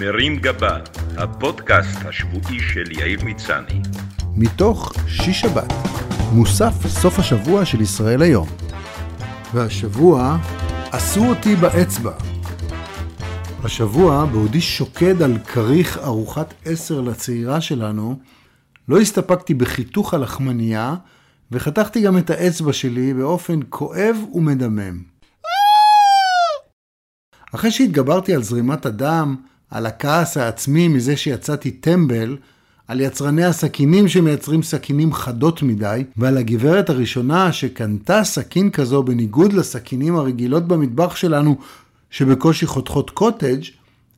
מרים גבה, הפודקאסט השבועי של יאיר מצני. מתוך שיש שבת, מוסף סוף השבוע של ישראל היום. והשבוע, עשו אותי באצבע. השבוע, בעודי שוקד על כריך ארוחת עשר לצעירה שלנו, לא הסתפקתי בחיתוך הלחמנייה, וחתכתי גם את האצבע שלי באופן כואב ומדמם. אחרי שהתגברתי על זרימת הדם, על הכעס העצמי מזה שיצאתי טמבל, על יצרני הסכינים שמייצרים סכינים חדות מדי, ועל הגברת הראשונה שקנתה סכין כזו בניגוד לסכינים הרגילות במטבח שלנו, שבקושי חותכות קוטג',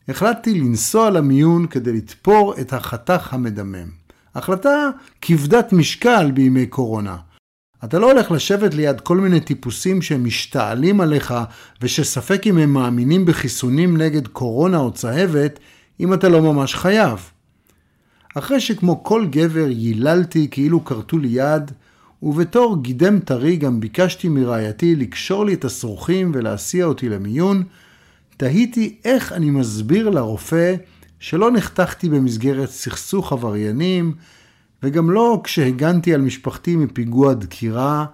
החלטתי לנסוע למיון כדי לתפור את החתך המדמם. החלטה כבדת משקל בימי קורונה. אתה לא הולך לשבת ליד כל מיני טיפוסים שמשתעלים עליך ושספק אם הם מאמינים בחיסונים נגד קורונה או צהבת, אם אתה לא ממש חייב. אחרי שכמו כל גבר ייללתי כאילו כרתו לי יד, ובתור גידם טרי גם ביקשתי מרעייתי לקשור לי את השרוכים ולהסיע אותי למיון, תהיתי איך אני מסביר לרופא שלא נחתכתי במסגרת סכסוך עבריינים, וגם לא כשהגנתי על משפחתי מפיגוע דקירה,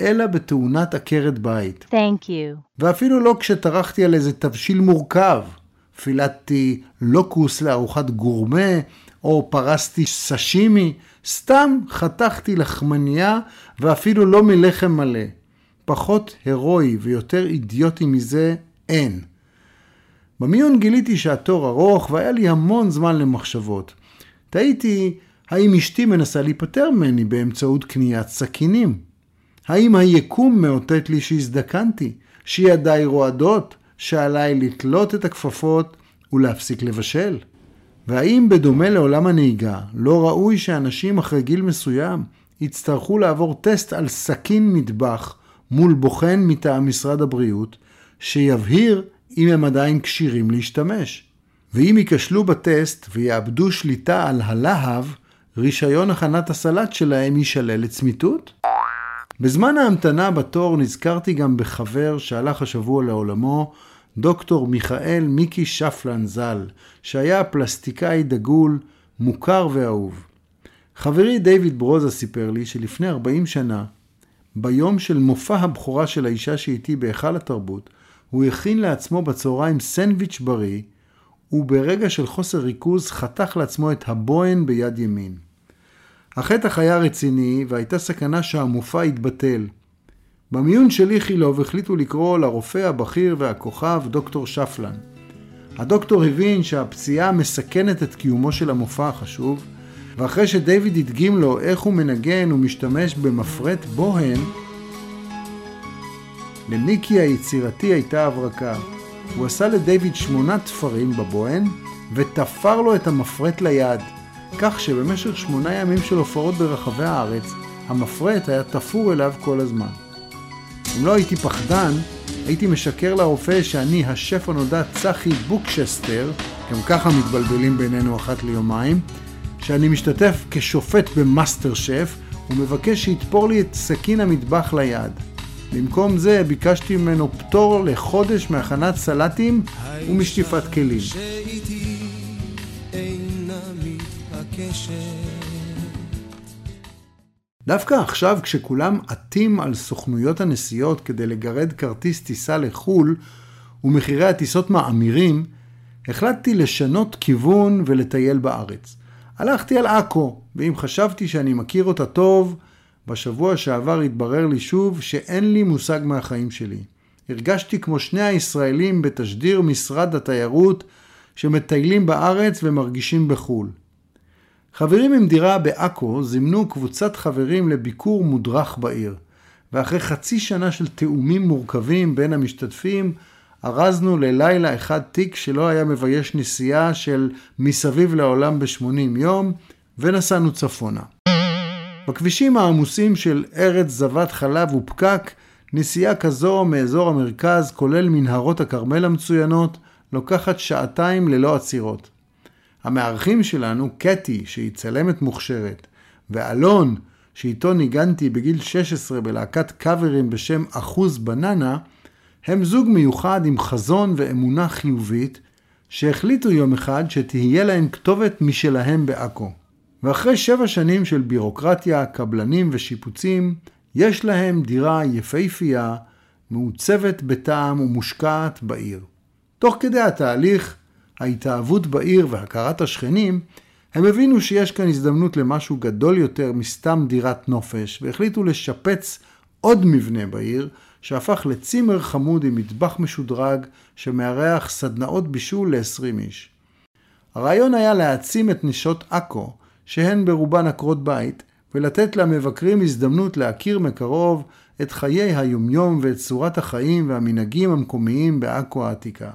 אלא בתאונת עקרת בית. Thank you. ואפילו לא כשטרחתי על איזה תבשיל מורכב. פילטתי לוקוס לארוחת גורמה, או פרסתי סשימי, סתם חתכתי לחמניה, ואפילו לא מלחם מלא. פחות הירואי ויותר אידיוטי מזה אין. במיון גיליתי שהתור ארוך והיה לי המון זמן למחשבות. תהיתי האם אשתי מנסה להיפטר ממני באמצעות קניית סכינים? האם היקום מאותת לי שהזדקנתי, שידיי רועדות, שעליי לתלות את הכפפות ולהפסיק לבשל? והאם בדומה לעולם הנהיגה, לא ראוי שאנשים אחרי גיל מסוים יצטרכו לעבור טסט על סכין מטבח מול בוחן מטעם משרד הבריאות, שיבהיר אם הם עדיין כשירים להשתמש? ואם ייכשלו בטסט ויאבדו שליטה על הלהב, רישיון הכנת הסלט שלהם יישלל לצמיתות? בזמן ההמתנה בתור נזכרתי גם בחבר שהלך השבוע לעולמו, דוקטור מיכאל מיקי שפלן ז"ל, שהיה פלסטיקאי דגול, מוכר ואהוב. חברי דיוויד ברוזה סיפר לי שלפני 40 שנה, ביום של מופע הבכורה של האישה שאיתי בהיכל התרבות, הוא הכין לעצמו בצהריים סנדוויץ' בריא, וברגע של חוסר ריכוז חתך לעצמו את הבוהן ביד ימין. החטח היה רציני והייתה סכנה שהמופע יתבטל. במיון של איכילוב החליטו לקרוא לרופא הבכיר והכוכב דוקטור שפלן. הדוקטור הבין שהפציעה מסכנת את קיומו של המופע החשוב, ואחרי שדיוויד הדגים לו איך הוא מנגן ומשתמש במפרט בוהן, למיקי היצירתי הייתה הברקה. הוא עשה לדיוויד שמונה תפרים בבוהן, ותפר לו את המפרט ליד. כך שבמשך שמונה ימים של הופעות ברחבי הארץ, המפרט היה תפור אליו כל הזמן. אם לא הייתי פחדן, הייתי משקר לרופא שאני השף הנודע צחי בוקשסטר, גם ככה מתבלבלים בינינו אחת ליומיים, שאני משתתף כשופט במאסטר שף, ומבקש שיתפור לי את סכין המטבח ליד. במקום זה ביקשתי ממנו פטור לחודש מהכנת סלטים ומשטיפת כלים. דווקא עכשיו כשכולם עטים על סוכנויות הנסיעות כדי לגרד כרטיס טיסה לחו"ל ומחירי הטיסות מאמירים, החלטתי לשנות כיוון ולטייל בארץ. הלכתי על עכו, ואם חשבתי שאני מכיר אותה טוב, בשבוע שעבר התברר לי שוב שאין לי מושג מהחיים שלי. הרגשתי כמו שני הישראלים בתשדיר משרד התיירות שמטיילים בארץ ומרגישים בחו"ל. חברים עם דירה בעכו זימנו קבוצת חברים לביקור מודרך בעיר, ואחרי חצי שנה של תאומים מורכבים בין המשתתפים, ארזנו ללילה אחד תיק שלא היה מבייש נסיעה של מסביב לעולם ב-80 יום, ונסענו צפונה. בכבישים העמוסים של ארץ זבת חלב ופקק, נסיעה כזו מאזור המרכז, כולל מנהרות הכרמל המצוינות, לוקחת שעתיים ללא עצירות. המארחים שלנו, קטי, שהיא צלמת מוכשרת, ואלון, שאיתו ניגנתי בגיל 16 בלהקת קאברים בשם אחוז בננה, הם זוג מיוחד עם חזון ואמונה חיובית, שהחליטו יום אחד שתהיה להם כתובת משלהם בעכו. ואחרי שבע שנים של בירוקרטיה, קבלנים ושיפוצים, יש להם דירה יפהפייה, מעוצבת בטעם ומושקעת בעיר. תוך כדי התהליך, ההתאהבות בעיר והכרת השכנים, הם הבינו שיש כאן הזדמנות למשהו גדול יותר מסתם דירת נופש, והחליטו לשפץ עוד מבנה בעיר, שהפך לצימר חמוד עם מטבח משודרג, שמארח סדנאות בישול ל-20 איש. הרעיון היה להעצים את נשות עכו, שהן ברובן עקרות בית, ולתת למבקרים הזדמנות להכיר מקרוב את חיי היומיום ואת צורת החיים והמנהגים המקומיים בעכו העתיקה.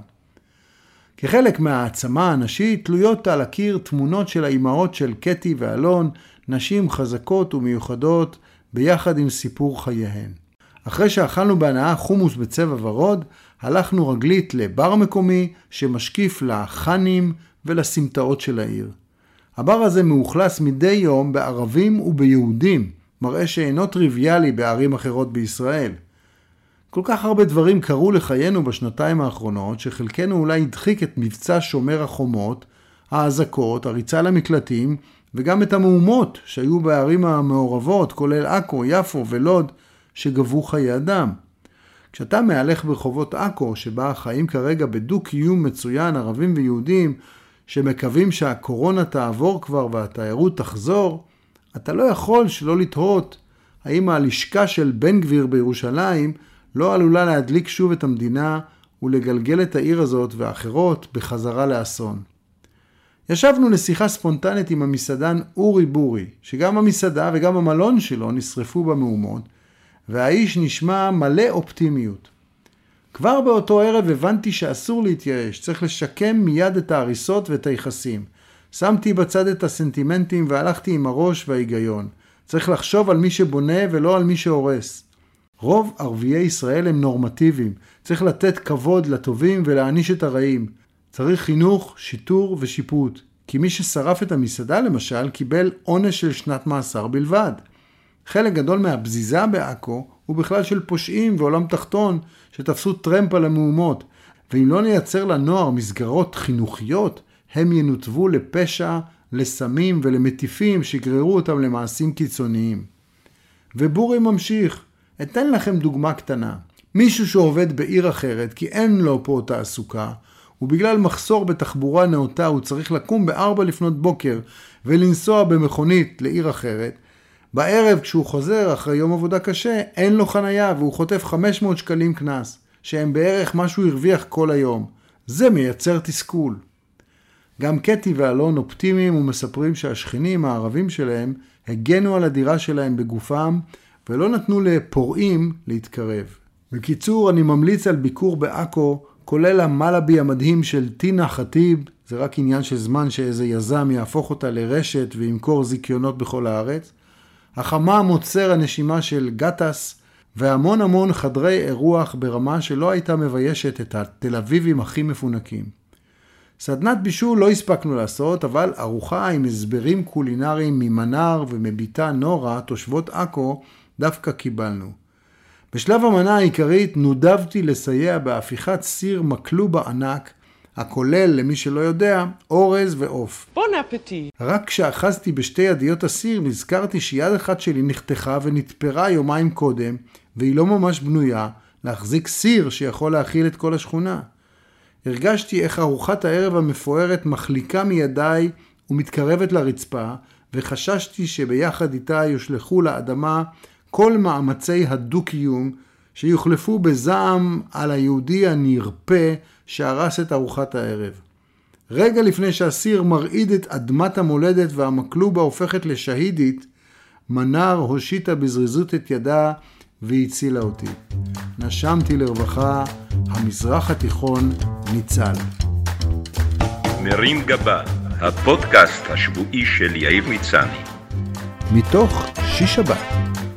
כחלק מהעצמה הנשית תלויות על הקיר תמונות של האימהות של קטי ואלון, נשים חזקות ומיוחדות, ביחד עם סיפור חייהן. אחרי שאכלנו בהנאה חומוס בצבע ורוד, הלכנו רגלית לבר מקומי שמשקיף לחאנים ולסמטאות של העיר. הבר הזה מאוכלס מדי יום בערבים וביהודים, מראה שאינו טריוויאלי בערים אחרות בישראל. כל כך הרבה דברים קרו לחיינו בשנתיים האחרונות, שחלקנו אולי הדחיק את מבצע שומר החומות, האזעקות, הריצה למקלטים, וגם את המהומות שהיו בערים המעורבות, כולל עכו, יפו ולוד, שגבו חיי אדם. כשאתה מהלך ברחובות עכו, שבה חיים כרגע בדו-קיום מצוין ערבים ויהודים, שמקווים שהקורונה תעבור כבר והתיירות תחזור, אתה לא יכול שלא לתהות האם הלשכה של בן גביר בירושלים לא עלולה להדליק שוב את המדינה ולגלגל את העיר הזאת ואחרות בחזרה לאסון. ישבנו לשיחה ספונטנית עם המסעדן אורי בורי, שגם המסעדה וגם המלון שלו נשרפו במהומות, והאיש נשמע מלא אופטימיות. כבר באותו ערב הבנתי שאסור להתייאש, צריך לשקם מיד את ההריסות ואת היחסים. שמתי בצד את הסנטימנטים והלכתי עם הראש וההיגיון. צריך לחשוב על מי שבונה ולא על מי שהורס. רוב ערביי ישראל הם נורמטיביים. צריך לתת כבוד לטובים ולהעניש את הרעים. צריך חינוך, שיטור ושיפוט. כי מי ששרף את המסעדה למשל קיבל עונש של שנת מאסר בלבד. חלק גדול מהבזיזה בעכו הוא בכלל של פושעים ועולם תחתון שתפסו טרמפ על המהומות, ואם לא נייצר לנוער מסגרות חינוכיות, הם ינותבו לפשע, לסמים ולמטיפים שיגררו אותם למעשים קיצוניים. ובורי ממשיך, אתן לכם דוגמה קטנה. מישהו שעובד בעיר אחרת כי אין לו פה תעסוקה, ובגלל מחסור בתחבורה נאותה הוא צריך לקום ב-4 לפנות בוקר ולנסוע במכונית לעיר אחרת, בערב כשהוא חוזר אחרי יום עבודה קשה, אין לו חנייה והוא חוטף 500 שקלים קנס, שהם בערך מה שהוא הרוויח כל היום. זה מייצר תסכול. גם קטי ואלון אופטימיים ומספרים שהשכנים הערבים שלהם הגנו על הדירה שלהם בגופם ולא נתנו לפורעים להתקרב. בקיצור, אני ממליץ על ביקור בעכו, כולל המלאבי המדהים של טינה חטיב, זה רק עניין של זמן שאיזה יזם יהפוך אותה לרשת וימכור זיכיונות בכל הארץ. החמם עוצר הנשימה של גטס, והמון המון חדרי אירוח ברמה שלא הייתה מביישת את התל אביבים הכי מפונקים. סדנת בישול לא הספקנו לעשות, אבל ארוחה עם הסברים קולינריים ממנר ומביתה נורה, תושבות עכו, דווקא קיבלנו. בשלב המנה העיקרית נודבתי לסייע בהפיכת סיר מקלובה ענק, הכולל, למי שלא יודע, אורז ועוף. בון אפטי. רק כשאחזתי בשתי ידיות הסיר נזכרתי שיד אחת שלי נחתכה ונתפרה יומיים קודם, והיא לא ממש בנויה להחזיק סיר שיכול להכיל את כל השכונה. הרגשתי איך ארוחת הערב המפוארת מחליקה מידיי ומתקרבת לרצפה, וחששתי שביחד איתה יושלכו לאדמה כל מאמצי הדו-קיום שיוחלפו בזעם על היהודי הנרפה שהרס את ארוחת הערב. רגע לפני שהסיר מרעיד את אדמת המולדת והמקלובה הופכת לשהידית, מנר הושיטה בזריזות את ידה והצילה אותי. נשמתי לרווחה, המזרח התיכון ניצל. מרים גבה, הפודקאסט השבועי של יאיר מצני. מתוך שיש שבת,